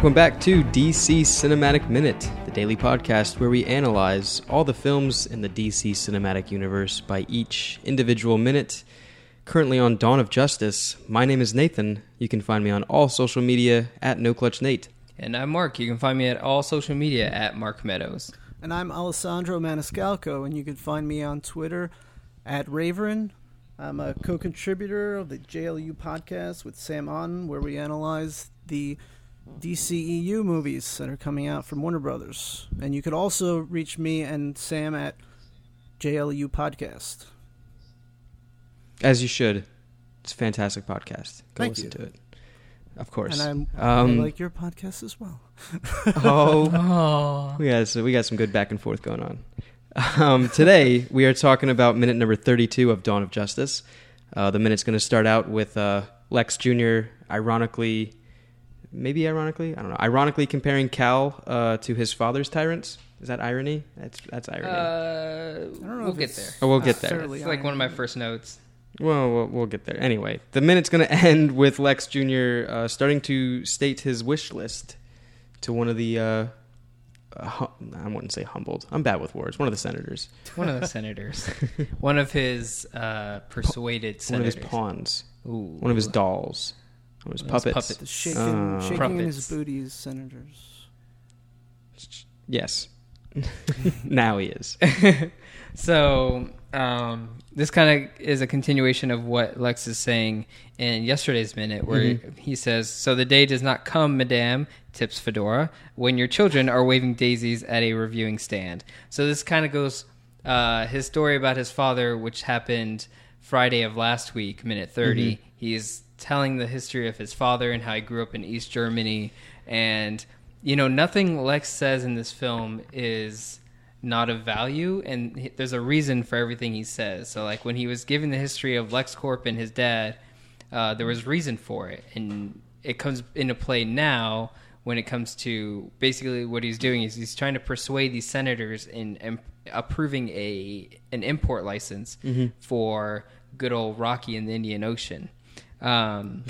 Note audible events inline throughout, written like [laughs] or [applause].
Welcome back to DC Cinematic Minute, the daily podcast where we analyze all the films in the DC Cinematic Universe by each individual minute. Currently on Dawn of Justice, my name is Nathan. You can find me on all social media at NoClutchNate. And I'm Mark. You can find me at all social media at Mark Meadows. And I'm Alessandro Maniscalco, and you can find me on Twitter at Raverin. I'm a co contributor of the JLU podcast with Sam On, where we analyze the DCEU movies that are coming out from Warner Brothers. And you could also reach me and Sam at JLU Podcast. As you should. It's a fantastic podcast. Go Thank listen you. to it. Of course. And I'm, Um, I like your podcast as well. [laughs] oh, Oh. we got so we got some good back and forth going on. Um, today we are talking about minute number thirty-two of Dawn of Justice. Uh, the minute's going to start out with uh, Lex Jr. ironically, maybe ironically, I don't know, ironically comparing Kal uh, to his father's tyrants. Is that irony? That's that's irony. Uh, don't know we'll if get it's- there. oh, we'll get there. necessarily It's like one of my first notes. Well, we'll, we'll get there. Anyway, the minute's going [laughs] to end with Lex Jr. Uh, starting to state his wish list to one of the. Uh, uh, hu- I wouldn't say humbled. I'm bad with words. One of the senators. One of the [laughs] senators. one of his uh, persuaded One of his pawns. Ooh. One of his dolls. One of his One of his puppets. The puppets. shaking, Uh, shaking in his booties, senators. Yes. [laughs] [laughs] now he is. [laughs] so um, this kind of is a continuation of what Lex is saying in yesterday's minute, where Mhm. he says, "So the day does not come, Madame," tips Fedora, "when your children are waving daisies at a reviewing stand." So this kind of goes uh, his story about his father, which happened Friday of last week, minute 30 He's telling the history of his father and how he grew up in East Germany, and you know nothing Lex says in this film is not of value and there's a reason for everything he says. So like when he was giving the history of LexCorp and his dad uh, there was reason for it. And it comes into play now when it comes to basically what he's doing is he's trying to persuade these senators in, in approving a an import license for good old Rocky in the Indian Ocean um,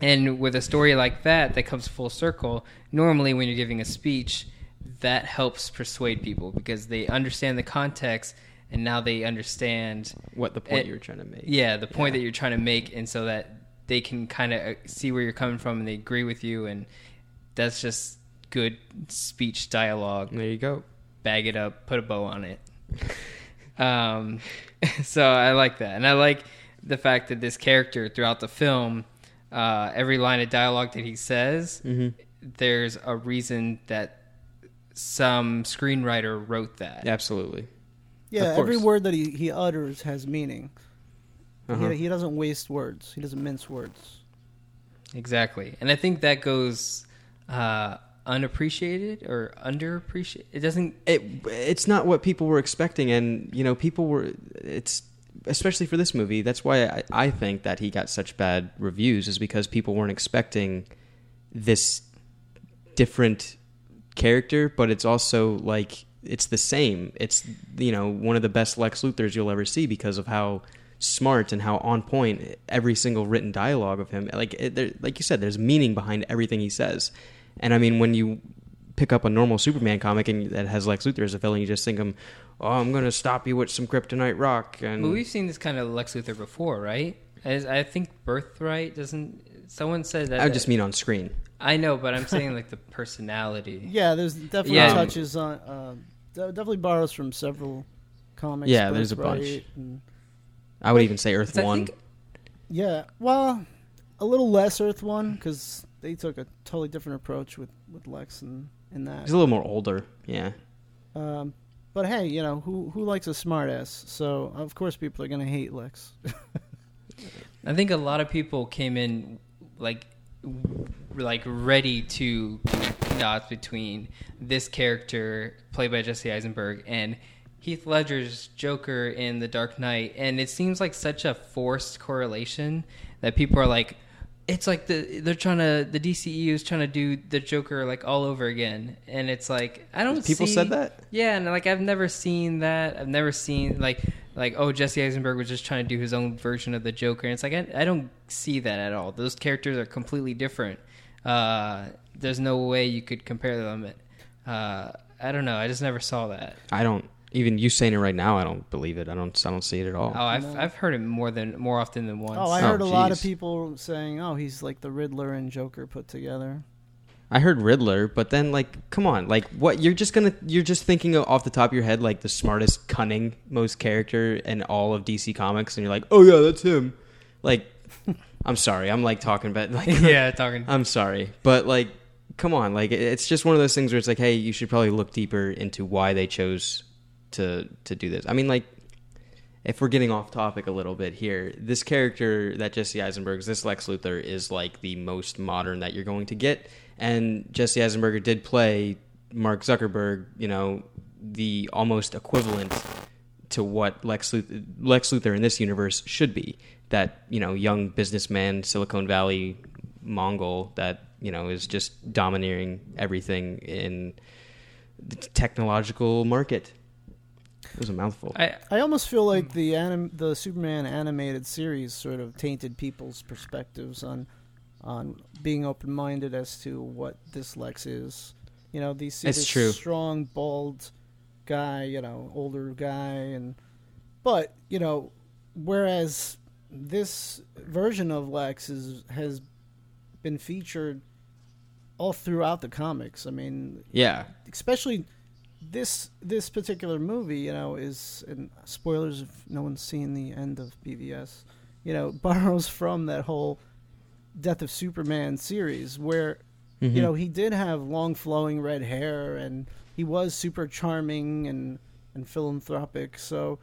and with a story like that that comes full circle, normally when you're giving a speech, that helps persuade people because they understand the context and now they understand What the point It- you're trying to make. yeah, the point Yeah. that you're trying to make and so that they can kind of see where you're coming from and they agree with you and that's just good speech dialogue There you go. bag it up, put a bow on it. [laughs] um, [laughs] so I like that, and I like the fact that this character throughout the film, uh, every line of dialogue that he says, hmm there's a reason that some screenwriter wrote that. Absolutely. Yeah, every word that he, he utters has meaning. Uh-huh. He, he doesn't waste words. He doesn't mince words. Exactly, and I think that goes uh, unappreciated or underappreciated. It doesn't. it it's not what people were expecting and you know people were it's especially for this movie that's why I, I think that he got such bad reviews is because people weren't expecting this different character but it's also like it's the same. It's you know one of the best lex luthors you'll ever see because of how smart and how on point every single written dialogue of him. Like it, there, like you said there's meaning behind everything he says. And i mean when you pick up a normal superman comic and that has lex luthor as a villain you just think him oh i'm gonna stop you with some kryptonite rock and But we've seen this kind of Lex Luthor before, right? As I think Birthright doesn't. Someone said that. i just mean on screen I know, but I'm saying like the personality. [laughs] Yeah, there's definitely Yeah. touches on. Uh, definitely borrows from several comics. Yeah, there's a bunch. And- i would even say earth one think- yeah, well, a little less Earth One because they took a totally different approach with with Lex and in that. he's a little more older yeah Um, but hey, you know who who likes a smartass? So of course people are gonna hate Lex. [laughs] I think a lot of people came in like like ready to connect dots between this character played by Jesse Eisenberg and Heath Ledger's Joker in The Dark Knight, and it seems like such a forced correlation that people are like, it's like the they're trying to the DCEU is trying to do the Joker like all over again, and it's like I don't. People see- said that? Yeah, and like I've never seen that. I've never seen like like oh Jesse Eisenberg was just trying to do his own version of the Joker, and it's like I, I don't see that at all. Those characters are completely different. Uh, there's no way you could compare them. Uh, I don't know. I just never saw that. I don't even you saying it right now. I don't believe it. I don't. I don't see it at all. Oh, I've No. I've heard it more than more often than once. Oh, I Oh, heard a lot of people saying, "Oh, he's like the Riddler and Joker put together." I heard Riddler, but then like, come on, like, what? You're just gonna, you're just thinking off the top of your head like the smartest, cunning, most character in all of DC Comics, and you're like, oh yeah, that's him. Like, [laughs] I'm sorry, I'm like talking about like, [laughs] yeah, talking. I'm sorry, but like, come on, like, it's just one of those things where it's like, hey, you should probably look deeper into why they chose to to do this. I mean, like, if we're getting off topic a little bit here, this character that Jesse Eisenberg's, this Lex Luthor, is like the most modern that you're going to get. And Jesse Eisenberger did play Mark Zuckerberg, you know, the almost equivalent to what Lex Luthor, Lex Luthor in this universe should be. That, you know, young businessman, Silicon Valley Mongol that, you know, is just domineering everything in the technological market. It was a mouthful. I I almost feel like hmm. the anim- the Superman animated series sort of tainted people's perspectives on on being open minded as to what this Lex is. You know, these see It's this true. strong, bald guy, you know, older guy, and but you know, whereas this version of Lex is has been featured all throughout the comics. I mean, yeah. especially this this particular movie, you know, is and spoilers if no one's seen the end of BVS, you know, [laughs] borrows from that whole Death of Superman series where Mhm. you know he did have long flowing red hair and he was super charming and and philanthropic. So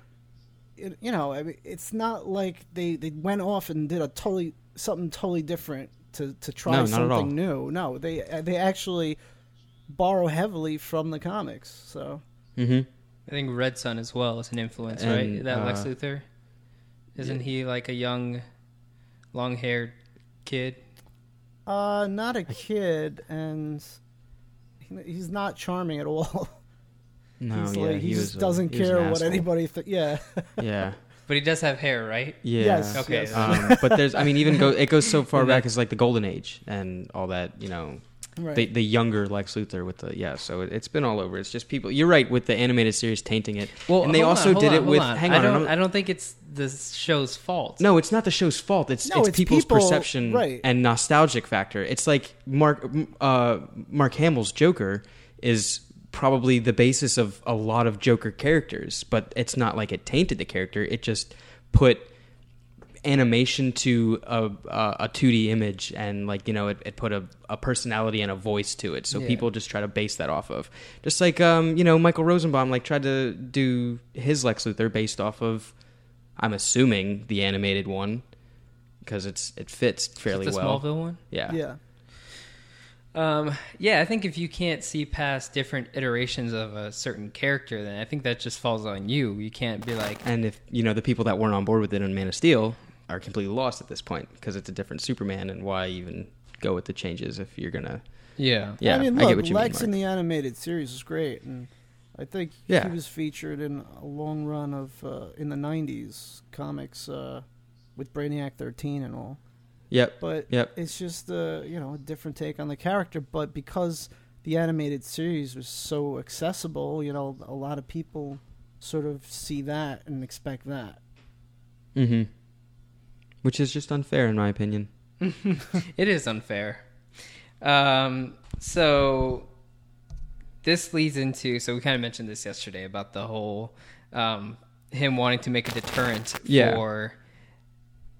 it, you know, I mean, it's not like they they went off and did a totally something totally different to to try No, not at all. something new. No, they they actually borrow heavily from the comics. So Mhm. I think Red Sun as well is an influence, And, right? That Lex uh, Luthor, isn't he like a young, long-haired kid? uh not a kid and he's not charming at all. [laughs] No, he's yeah, like, he, was just a- doesn't he was an care what anybody th- yeah. [laughs] Yeah, But he does have hair, right? yeah. Yes. Okay. yes. Um, but there's, I mean, even go, it goes so far back as like the Golden Age and all that. You know, right. the the younger Lex Luthor with the yeah. So it, it's been all over. It's just people. You're right with the animated series tainting it. Well, and they hold also on, hold did on, it with. on. Hang I on, don't. I'm- I don't think it's the show's fault. No, it's not the show's fault. It's No, it's, it's people's people- perception right. and nostalgic factor. It's like Mark uh, Mark Hamill's Joker is probably the basis of a lot of Joker characters, but it's not like it tainted the character. It just put animation to a a, a 2D image and like you know it, it put a, a personality and a voice to it. So Yeah. people just try to base that off of. Just like um you know Michael Rosenbaum like tried to do his Lex Luthor based off of I'm assuming the animated one because it's it fits fairly the well. Smallville one. Yeah. yeah. Um, yeah, I think if you can't see past different iterations of a certain character, then I think that just falls on you. You can't be like, And if you know the people that weren't on board with it in Man of Steel are completely lost at this point because it's a different Superman and why even go with the changes if you're gonna yeah, yeah I mean, I look, get what you Lex mean. in the animated series is great, and I think Yeah. he was featured in a long run of uh, in the '90s comics uh, with Brainiac 13 and all. Yep. But Yep. it's just uh, you know a different take on the character. But because the animated series was so accessible, you know, a lot of people sort of see that and expect that. Mm-hmm. Which is just unfair in my opinion. [laughs] it is unfair. Um, so this leads into so we kind of mentioned this yesterday about the whole um, him wanting to make a deterrent Yeah. for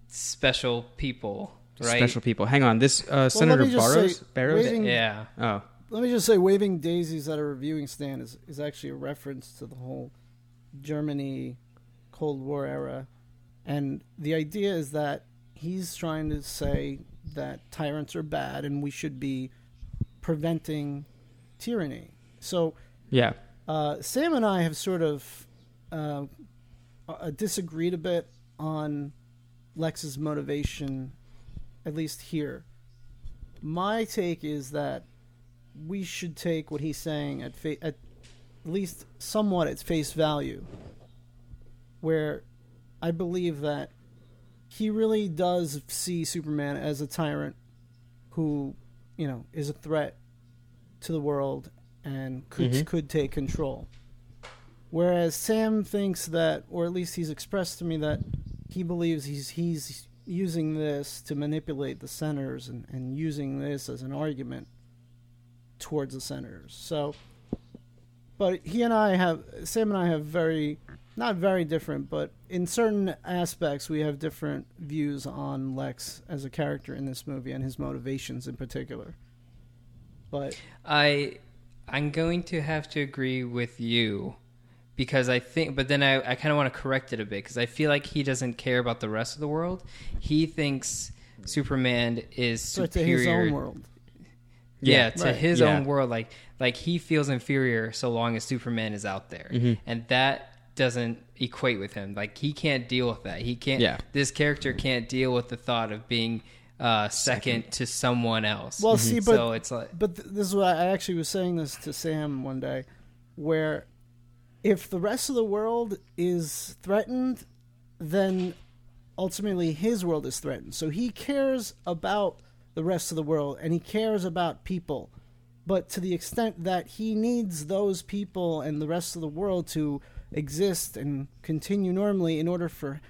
special people, right? Special people. Hang on. This uh, let Senator me just Barrows. say, Barrows. waving- Yeah, Oh. Let me just say, waving daisies at a reviewing stand is, is actually a reference to the whole Germany Cold War era, and the idea is that he's trying to say that tyrants are bad and we should be preventing tyranny. So Yeah. uh, Sam and I have sort of uh, uh, disagreed a bit on Lex's motivation, at least here. My take is that we should take what he's saying at fa- at least somewhat at face value, where I believe that he really does see Superman as a tyrant who you know, is a threat to the world and could Mhm. could take control. Whereas Sam thinks that, or at least he's expressed to me that he believes he's he's using this to manipulate the senators and, and using this as an argument towards the senators. So, but he and I have Sam and I have very not very different, but in certain aspects we have different views on Lex as a character in this movie and his motivations in particular. But I I'm going to have to agree with you because I think, but then I, I kind of want to correct it a bit because I feel like he doesn't care about the rest of the world. He thinks Superman is but to superior. his own world. Yeah, Yeah. to Right. his Yeah. own world. Like like he feels inferior so long as Superman is out there, Mm-hmm. and that doesn't equate with him. Like he can't deal with that. He can't. Yeah. This character can't deal with the thought of being uh, second, to someone else. Well, see, but so it's like But this is what I actually was saying this to Sam one day, where if the rest of the world is threatened, then ultimately his world is threatened. So he cares about the rest of the world and he cares about people. But to the extent that he needs those people and the rest of the world to exist and continue normally in order for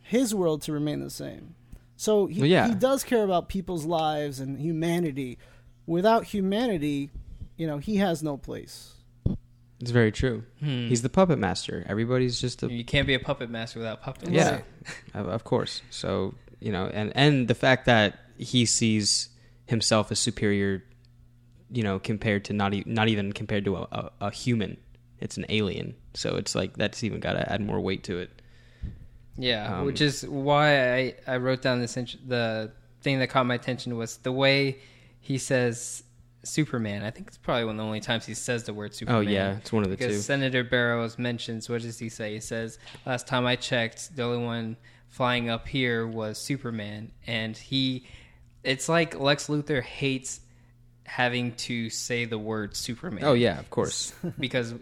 his world to remain the same. So he, Well, yeah. he does care about people's lives and humanity. Without humanity, you know, he has no place. It's very true. Hmm. He's the puppet master. Everybody's just a you can't be a puppet master without puppets. yeah, [laughs] of, of course. So you know, and and the fact that he sees himself as superior, you know, compared to not e- not even compared to a, a, a human. It's an alien, so it's like that's even got to add more weight to it. Yeah, Um, which is why I, I wrote down this int- the thing that caught my attention was the way he says Superman. I think it's probably one of the only times he says the word Superman. Oh yeah, it's one of the because two. Senator Barrows mentions what does he say? He says last time I checked, the only one flying up here was Superman, and he. It's like Lex Luthor hates having to say the word Superman. Oh yeah, of course. [laughs] because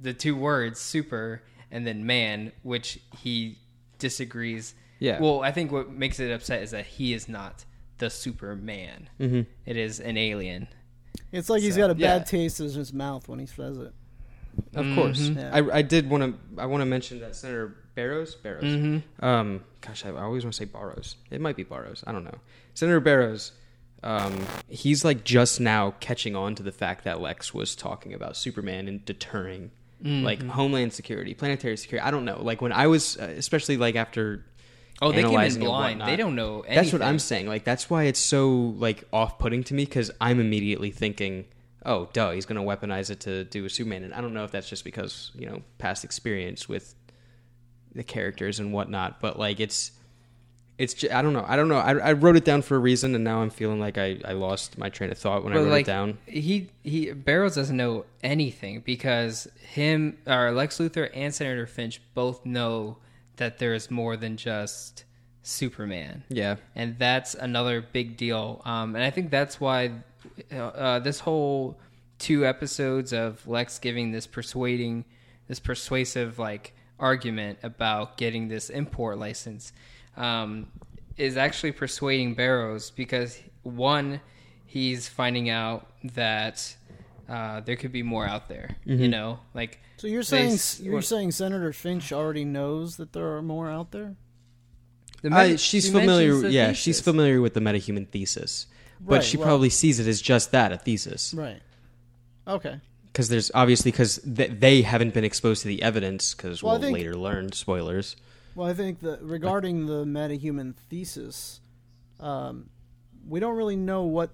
the two words super and then man which he disagrees Yeah. well i think what makes it upset is that he is not the superman hmm it is an alien It's like he's got a bad yeah. taste in his mouth when he says it. Of course. Mhm. Yeah. I, I did want to I want to mention that Senator Barrows Barrows. mm-hmm. Um, gosh, I, I always want to say Barrows. It might be Barrows. I don't know. Senator Barrows. Um, he's like just now catching on to the fact that Lex was talking about Superman and deterring like Mm-hmm. homeland security, planetary security. I don't know. Like when I was, uh, especially like after. oh they came in blind they don't know anything. That's what I'm saying. Like that's why it's so like off-putting to me because I'm immediately thinking, oh, duh, he's going to weaponize it to do a Superman, and I don't know if that's just because you know past experience with the characters and whatnot, but like it's. It's ju- I don't know I don't know I, I wrote it down for a reason and now I'm feeling like I, I lost my train of thought when I wrote like, it down. he he barrows doesn't know anything because him or lex luthor and senator finch both know that there is more than just superman Yeah, and that's another big deal. Um, and I think that's why uh, uh, this whole two episodes of Lex giving this persuading, this persuasive like argument about getting this import license um, is actually persuading Barrows because one, he's finding out that uh, there could be more out there. You know, like So you're saying s- you're what- saying Senator Finch already knows that there are more out there? the I, meta- she's she familiar. mentions the Yeah, she's thesis. familiar with the metahuman thesis, but Right, she well- probably sees it as just that a thesis. Right. Okay. because there's obviously because th- they haven't been exposed to the evidence because Well, I we'll think- later learn spoilers Well, I think that regarding the metahuman thesis, um, we don't really know what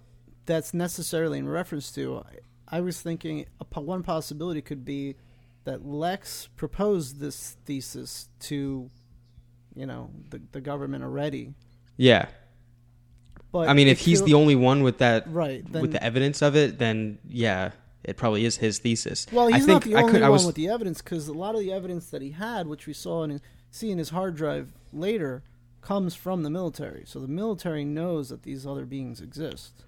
that's necessarily in reference to. I, I was thinking a, one possibility could be that Lex proposed this thesis to, you know, the, the government already. yeah But i mean if he's the only one with that right, then, with the evidence of it then yeah it probably is his thesis well, I he's think not the I only could, I one was, with the evidence because a lot of the evidence that he had, which we saw and see in his hard drive later, comes from the military. So the military knows that these other beings exist.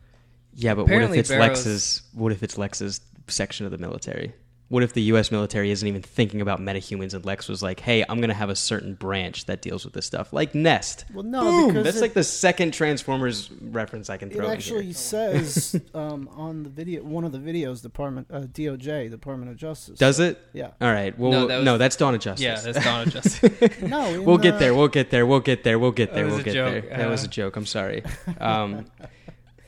yeah but Apparently what if it's Barrows- lex's what if it's lex's section of the military What if the U.S. military isn't even thinking about metahumans, and Lex was like, "Hey, I'm going to have a certain branch that deals with this stuff, like Nest." Well, no, Boom! because That's it- like the second Transformers reference I can It throw. in actually here. says [laughs] um, on the video, one of the videos, Department uh, DOJ, Department of Justice. does it? Yeah. All right. Well, No, no, that was- that's Dawn of Justice. Yeah, that's Dawn of [laughs] Justice. No, we'll get uh, there. We'll get there. We'll get there. We'll get there. We'll get joke. there. That was a Uh. joke. I'm sorry. Um, [laughs]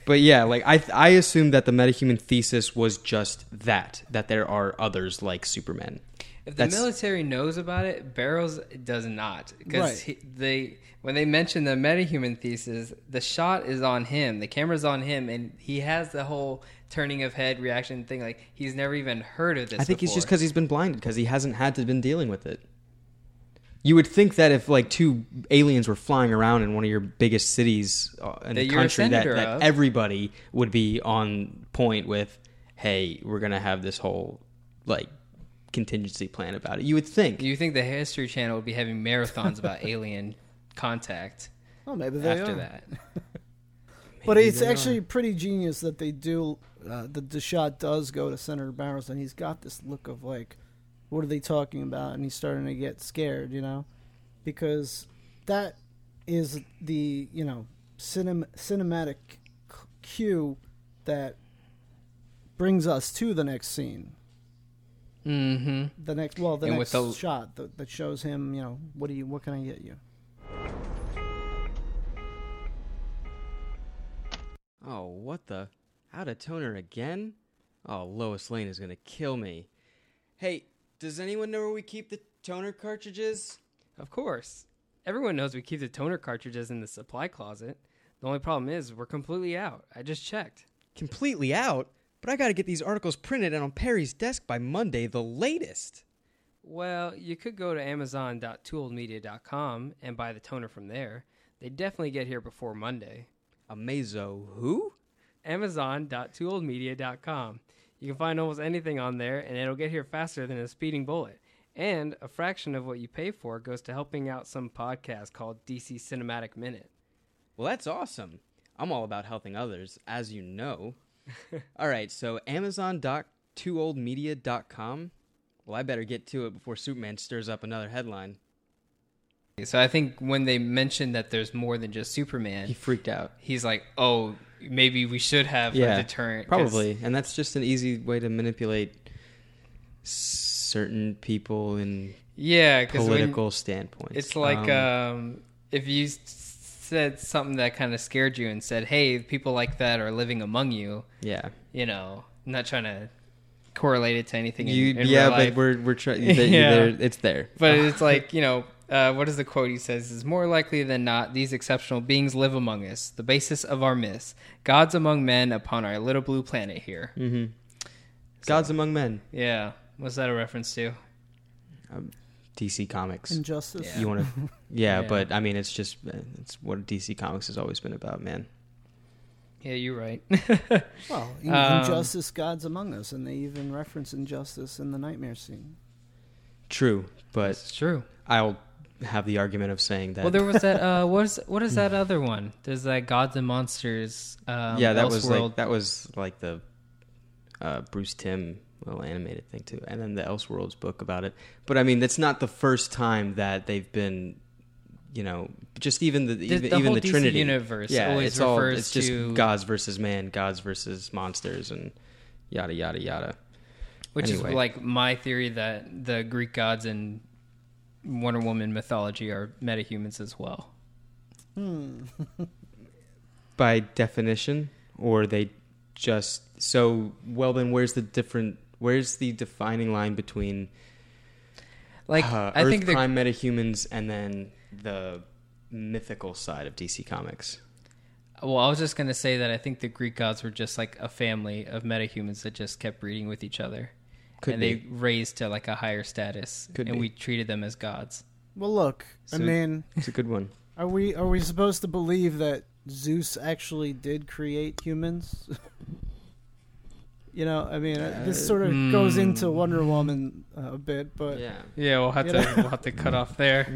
but yeah, like I I assumed that the metahuman thesis was just that that there are others like Superman. If the That's- military knows about it, Barrows does not. Because Right. they when they mention the metahuman thesis, the shot is on him, the camera's on him, and he has the whole turning of head reaction thing. Like he's never even heard of this. I think it's just because he's been blinded because he hasn't had to been dealing with it. You would think that if like two aliens were flying around in one of your biggest cities uh, in That the a country, that, that everybody would be on point with, "Hey, we're gonna have this whole like contingency plan about it." You would think. You think the History Channel would be having marathons about [laughs] alien contact Oh, maybe they after are. that? [laughs] But Maybe it's they actually are. pretty genius that they do. Uh, the the shot does go to Senator Barrows, and he's got this look of like, "What are they talking about?" And he's starting to get scared, you know, because that is the you know cinem- cinematic cue that brings us to the next scene. Mm-hmm. The next, well, the And next the- shot that, that shows him, you know, what do you, what can I get you? Oh, what the? Out of toner again? Oh, Lois Lane is gonna kill me. Hey, does anyone know where we keep the toner cartridges? Of course. Everyone knows we keep the toner cartridges in the supply closet. The only problem is we're completely out. I just checked. Completely out? But I gotta get these articles printed and on Perry's desk by Monday, the latest. Well, you could go to amazon.tooledmedia.com and buy the toner from there. They definitely get here before Monday. Amazo who? amazon.tooledmedia.com. You can find almost anything on there and it'll get here faster than a speeding bullet. And a fraction of what you pay for goes to helping out some podcast called DC Cinematic Minute. Well, that's awesome. I'm all about helping others, as you know. [laughs] all right, so amazon.tooldmedia.com. Well, I better get to it before Superman stirs up another headline. So I think when they mentioned that there's more than just Superman, He freaked out. he's like, "Oh, maybe we should have Yeah, a deterrent. Probably, and that's just an easy way to manipulate certain people in Yeah, political standpoints. it's like Um, um, if you said something that kind of scared you and said, "Hey, people like that are living among you," yeah, you know, I'm not trying to correlate it to anything. you, in, in yeah, but we're we're trying. [laughs] Yeah. it's there. But it's [laughs] like, you know, uh, what is the quote he says? Is more likely than not, these exceptional beings live among us, the basis of our myths, gods among men upon our little blue planet here. hmm Gods among men. Yeah. What's that a reference to? DC Comics. Injustice. Yeah. You want to? [laughs] Yeah, Yeah. but I mean, it's just it's what DC Comics has always been about, man. Yeah, you're right. [laughs] Well, in- Um, injustice, God's among us, and they even reference injustice in the nightmare scene. True, but It's true. I'll have the argument of saying that. Well, there was that. Uh, what is what is that other one? There's that Gods and Monsters. Um, yeah, that was like that was like the uh, Bruce Timm little animated thing too, and then the Elseworlds book about it. But I mean, that's not the first time that they've been, you know, just even the, The- even, the even the Trinity universe Yeah, always it's all it's just to- gods versus man, gods versus monsters, and yada yada yada. Which Anyway. is like my theory that the Greek gods and Wonder Woman mythology are metahumans as well. Hmm. [laughs] By definition, or they just so well. Then where's the different? Where's the defining line between Like uh, I Earth think the Prime metahumans and then the mythical side of DC Comics. well, I was just gonna say that I think the Greek gods were just like a family of metahumans that just kept breeding with each other, Could and be. they raised to like a higher status, Could and be. we treated them as gods. Well, look. I mean, It's a good one. [laughs] are we are we supposed to believe that Zeus actually did create humans? [laughs] you know, I mean, uh, this sort of Uh, goes hmm. into Wonder Woman uh, a bit, but Yeah. Yeah, we'll have You to know? we'll have to cut off there.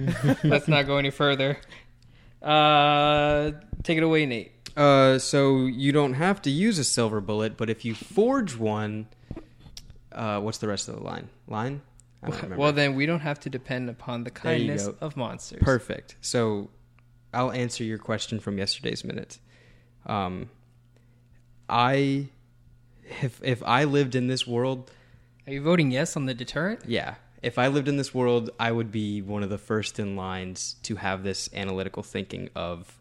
[laughs] Let's not go any further. Uh, take it away, Nate. Uh, so you don't have to use a silver bullet, but if you forge one, uh, what's the rest of the line? Line? I don't remember. Well, then we don't have to depend upon the kindness of monsters. Perfect. So I'll answer your question from yesterday's minute. Um, I if if I lived in this world, Are you voting yes on the deterrent? yeah, if I lived in this world, I would be one of the first in lines to have this analytical thinking of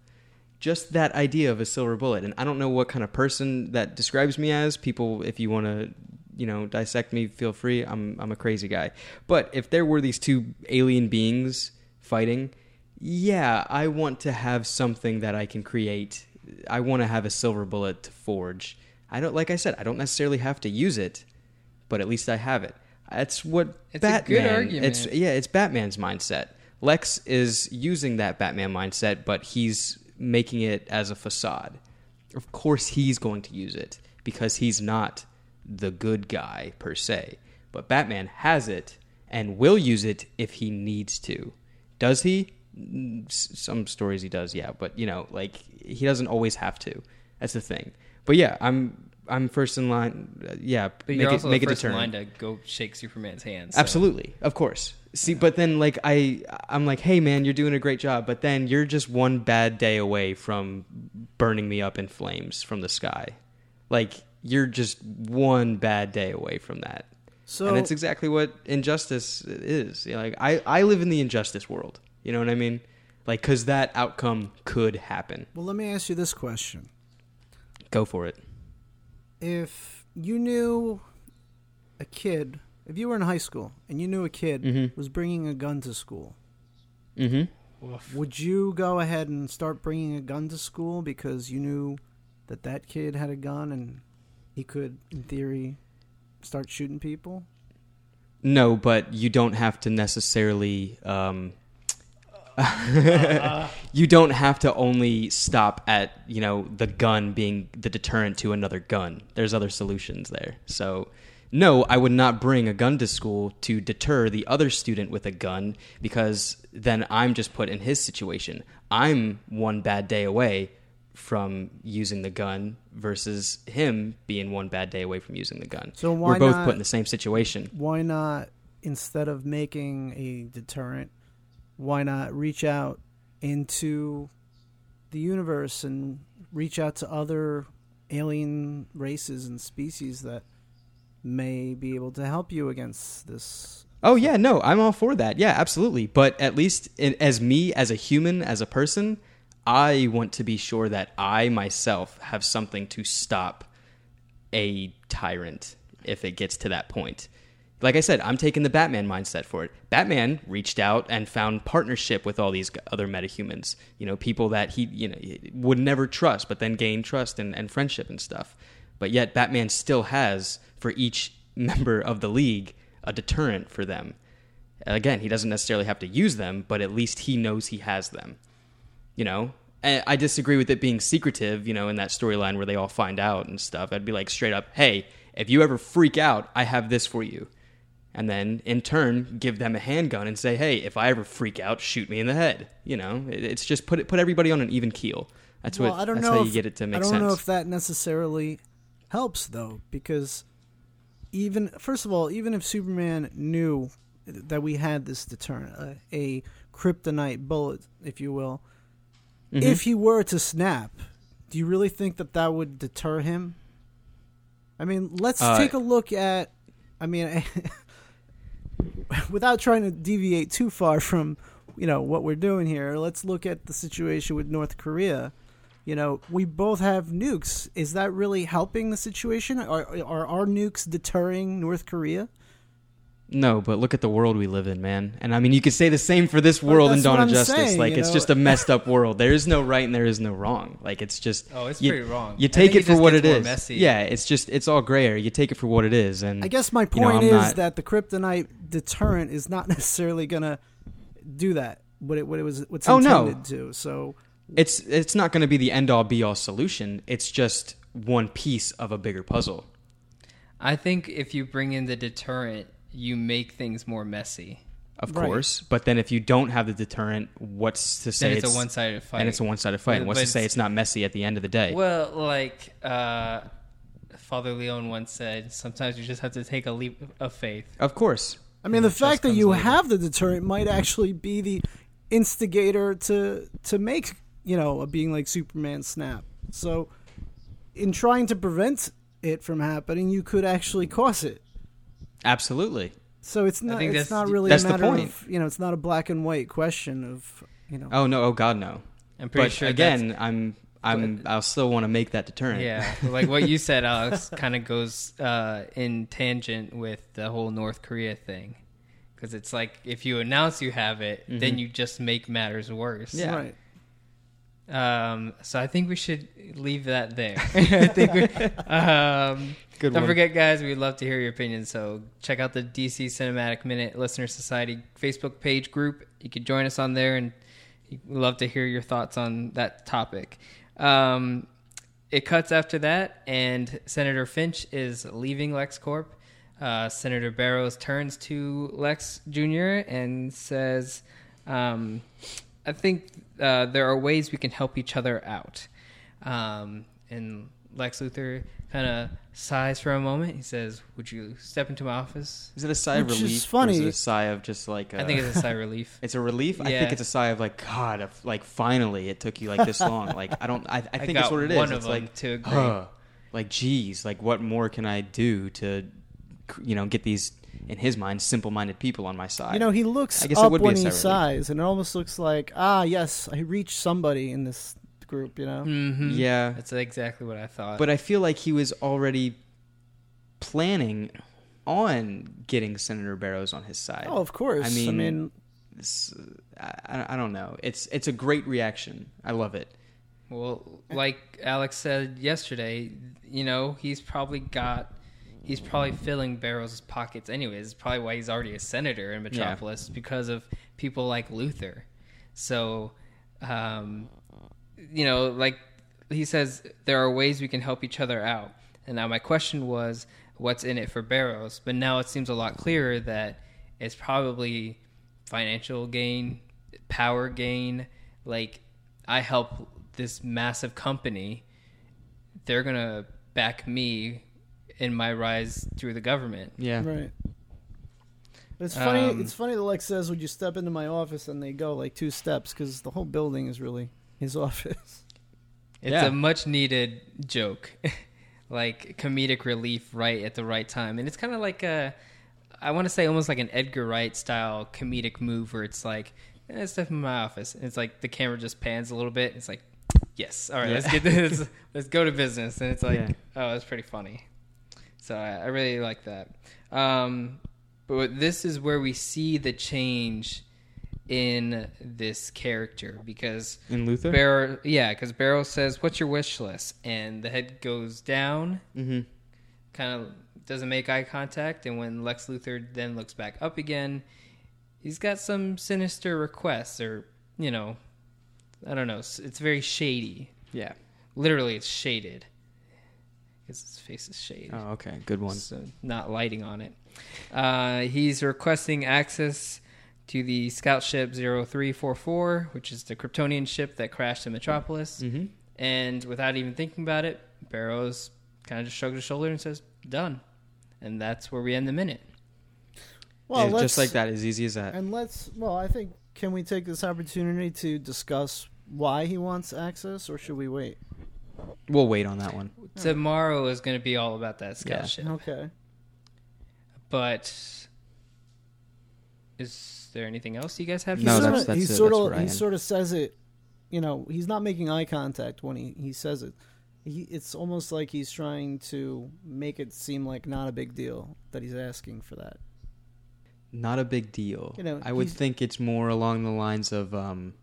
just that idea of a silver bullet. And I don't know what kind of person that describes me as. People, if you want to, you know, dissect me, feel free. I'm I'm a crazy guy. But if there were these two alien beings fighting, yeah, I want to have something that I can create. I want to have a silver bullet to forge. I don't like I said, I don't necessarily have to use it, but at least I have it. That's what It's a Batman. good argument. It's yeah, it's Batman's mindset. Lex is using that Batman mindset, but he's making it as a facade. Of course, he's going to use it because he's not the good guy per se. But Batman has it and will use it if he needs to. Does he? Some stories he does, yeah. But you know, like he doesn't always have to. That's the thing. But yeah, I'm I'm first in line. uh, Yeah, But make you're it also make the it first in line to go shake Superman's hands. so- Absolutely, of course. See, but then like I, I'm like, hey man, you're doing a great job. But then you're just one bad day away from burning me up in flames from the sky. Like you're just one bad day away from that. So and it's exactly what injustice is. You know, like I, I live in the injustice world. You know what I mean? Like, cause that outcome could happen. well, let me ask you this question: Go for it. If you knew a kid, if you were in high school and you knew a kid Mhm. was bringing a gun to school, Mm-hmm. would you go ahead and start bringing a gun to school because you knew that that kid had a gun and he could, in theory, start shooting people? No, but you don't have to necessarily. Um, [laughs] you don't have to only stop at you know the gun being the deterrent to another gun. There's other solutions there. So, no, I would not bring a gun to school to deter the other student with a gun because then I'm just put in his situation. I'm one bad day away from using the gun versus him being one bad day away from using the gun. So why We're both not- put in the same situation. Why not, instead of making a deterrent, why not reach out into the universe and reach out to other alien races and species that may be able to help you against this? Oh yeah, no, I'm all for that. Yeah, absolutely. But at least in, as me, as a human, as a person, I want to be sure that I myself have something to stop a tyrant if it gets to that point. Like I said, I'm taking the Batman mindset for it. Batman reached out and found partnership with all these other metahumans. You know, people that he you know would never trust, but then gain trust and, and friendship and stuff. But yet, Batman still has for each member of the league a deterrent for them. Again, he doesn't necessarily have to use them, but at least he knows he has them you know? And i disagree with it being secretive you know in that storyline where they all find out and stuff. I'd be like straight up hey if you ever freak out i have this for you. And then in turn give them a handgun and say hey if i ever freak out shoot me in the head. You know? It's just put it put everybody on an even keel. That's well, what I don't that's know how if, you get it to make sense. I don't sense. know if that necessarily helps though, because even first of all, even if Superman knew that we had this deterrent, uh, a kryptonite bullet, if you will, Mhm. if he were to snap, do you really think that that would deter him? I mean, let's Uh, take a look at. I mean, [laughs] without trying to deviate too far from, you know, what we're doing here, let's look at the situation with North Korea. You know, we both have nukes. Is that really helping the situation? Are are our nukes deterring North Korea? No, but look at the world we live in, man. And I mean, you could say the same for this world in that's Dawn of Justice. saying, like, it's know? just a [laughs] messed up world. There is no right and there is no wrong. Like, it's just. Oh, it's you, pretty wrong. You take it it for what gets it more is. messy. Yeah, it's just it's all gray area. You take it for what it is, and I guess my You know, point is not- that the kryptonite deterrent is not [laughs] necessarily going to do that. What it what it was what's Oh, no. intended to. So it's it's not going to be the end all be all solution. It's just one piece of a bigger puzzle. I think if you bring in the deterrent, you make things more messy. Of Right. course, but then if you don't have the deterrent, what's to say Then it's, a one-sided fight. and it's a one-sided fight? But- and what's to say it's- it's not messy at the end of the day? Well, like uh, Father Leon once said, sometimes you just have to take a leap of faith. Of course. I mean, the Just fact that you later. have the deterrent might actually be the instigator to to make you know a being like Superman snap. So, in trying to prevent it from happening, you could actually cause it. Absolutely. So it's not think it's that's- not really that's a the matter point. of you know it's not a black and white question of you know Oh no. Oh God, no. I'm pretty But sure again, I'm I'm I'll still want to make that deterrent. Yeah, [laughs] like what you said, Alex, kind of goes uh, in tangent with the whole North Korea thing, because it's like if you announce you have it, then Mhm. you just make matters worse. Yeah. right. Um, so I think we should leave that there. [laughs] I think we, [laughs] um, Good don't one. forget, guys, we'd love to hear your opinions. So check out the DC Cinematic Minute Listener Society Facebook page group. You could join us on there, and we'd love to hear your thoughts on that topic. Um, it cuts after that, and Senator Finch is leaving LexCorp. Uh, Senator Barrows turns to Lex Jr. and says, um, I think uh, there are ways we can help each other out. Um, and Lex Luthor kind of sighs for a moment. He says, Would you step into my office? Is it a sigh of Which is relief? Or is funny. it a sigh of just like I think it's a sigh of relief. [laughs] it's a relief. I think it's a sigh of like God, of, like finally it took you like this long. [laughs] like I don't. I, I think got that's what it is. one of it's them like to agree. huh, like geez, like what more can I do to, you know, get these in his mind simple-minded people on my side? You know, he looks I guess it up would be when a he sigh relief. sighs, and it almost looks like ah yes, I reached somebody in this group. You know, hmm yeah, That's exactly what I thought. but I feel like he was already planning on getting Senator Barrows on his side. oh of course. I I mean- mean, I, I don't know. It's it's a great reaction. I love it. Well, like Alex said yesterday, you know, he's probably got, he's probably filling Barrows' pockets anyways. It's probably why he's already a senator in Metropolis because of people like Luthor. So, um, you know, like he says, there are ways we can help each other out. And now my question was, what's in it for Barrows? But now it seems a lot clearer that it's probably financial gain, power gain. Like, I help this massive company, they're going to back me in my rise through the government. Yeah. right. It's funny. Um, it's funny that Lex says, "Would you step into my office?" and they go like two steps because the whole building is really his office. [laughs] It's Yeah. a much needed joke, [laughs] like comedic relief right at the right time, and it's kind of like a, I want to say almost like an Edgar Wright style comedic move where it's like, eh, step in my office, and it's like the camera just pans a little bit. It's like, yes, all right, Yeah. let's get this, [laughs] let's go to business, and it's like, Yeah. oh, it's pretty funny. So I, I really like that. Um, but this is where we see the change in this character because In Luthor. Barrow, yeah, because Barrow says, "What's your wish list?" and the head goes down, mm-hmm. kind of doesn't make eye contact, and when Lex Luthor then looks back up again, he's got some sinister requests, or you know, I don't know. It's it's very shady. Yeah. Literally, it's shaded because his face is shaded. Oh, okay. Good one. So not lighting on it. Uh, he's requesting access to the scout ship 0344, which is the Kryptonian ship that crashed in Metropolis. Mm-hmm. And without even thinking about it, Barrows kind of just shrugs his shoulder and says, "Done." And that's where we end the minute. Well, let's, just like that, as easy as that. And let's. Well, I think can we take this opportunity to discuss why he wants access, or should we wait? We'll wait on that one. Tomorrow is going to be all about that scout Yeah. ship. Okay. But is there anything else you guys have? He No, sorta, that's- that's he it. sort of he sort of says it. You know, he's not making eye contact when he he says it. He, it's almost like he's trying to make it seem like not a big deal that he's asking for that. Not a big deal. You know, I would think it's more along the lines of, um,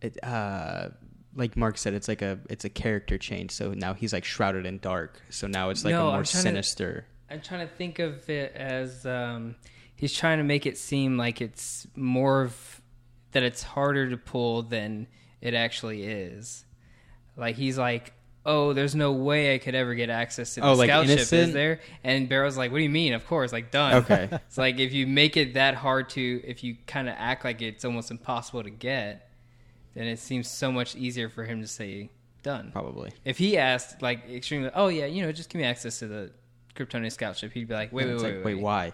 it, uh, like Mark said, it's like a it's a character change. So now he's like shrouded in dark. So now it's like No, a more I'm trying to- sinister. I'm trying to think of it as um, he's trying to make it seem like it's more of that it's harder to pull than it actually is. Like he's like, "Oh, there's no way I could ever get access to the Oh, like scout ship, is innocent? there?" And Barrow's like, "What do you mean? Of course, like done." Okay. [laughs] it's like if you make it that hard to, if you kind of act like it's almost impossible to get, then it seems so much easier for him to say Done. Probably. If he asked, like, extremely, oh yeah, you know, just give me access to the Kryptonian scout ship, he'd be like, wait, wait, wait, like, wait, why?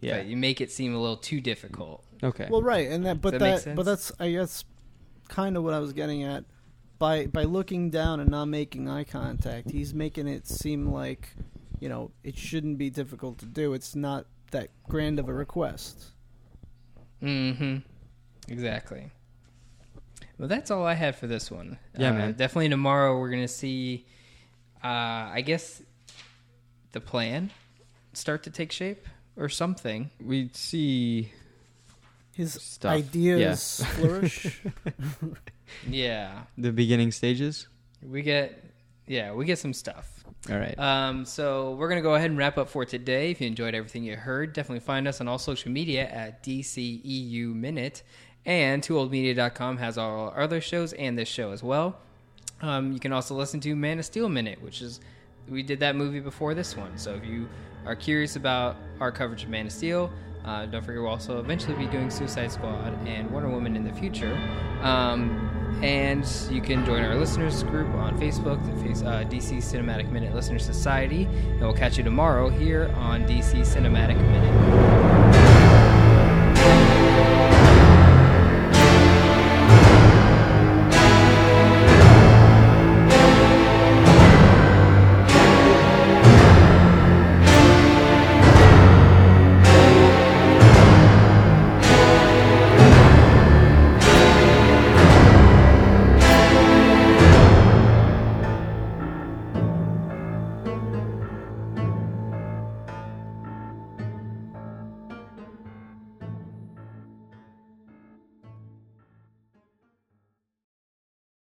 Yeah. But you make it seem a little too difficult. okay. Well, right, and that, but Does that that, but that's, I guess, kind of what I was getting at. By by looking down and not making eye contact, he's making it seem like, you know, it shouldn't be difficult to do. It's not that grand of a request. Mm-hmm. Exactly. Well, that's all I had for this one. Yeah, Uh, man. Definitely tomorrow we're gonna see. Uh, I guess the plan start to take shape or something. we see His Stuff, ideas flourish. [laughs] Yeah, the beginning stages. we get. Yeah, we get some stuff. All right. Um, so we're gonna go ahead and wrap up for today. If you enjoyed everything you heard, definitely find us on all social media at DCEU Minute, and TooOldMedia.com has all our other shows and this show as well. Um, you can also listen to Man of Steel Minute, which is we did that movie before this one. So if you are curious about our coverage of Man of Steel, uh, don't forget we'll also eventually be doing Suicide Squad and Wonder Woman in the future. Um, and you can join our listeners group on Facebook, the face, uh, DC Cinematic Minute Listener Society. And we'll catch you tomorrow here on DC Cinematic Minute.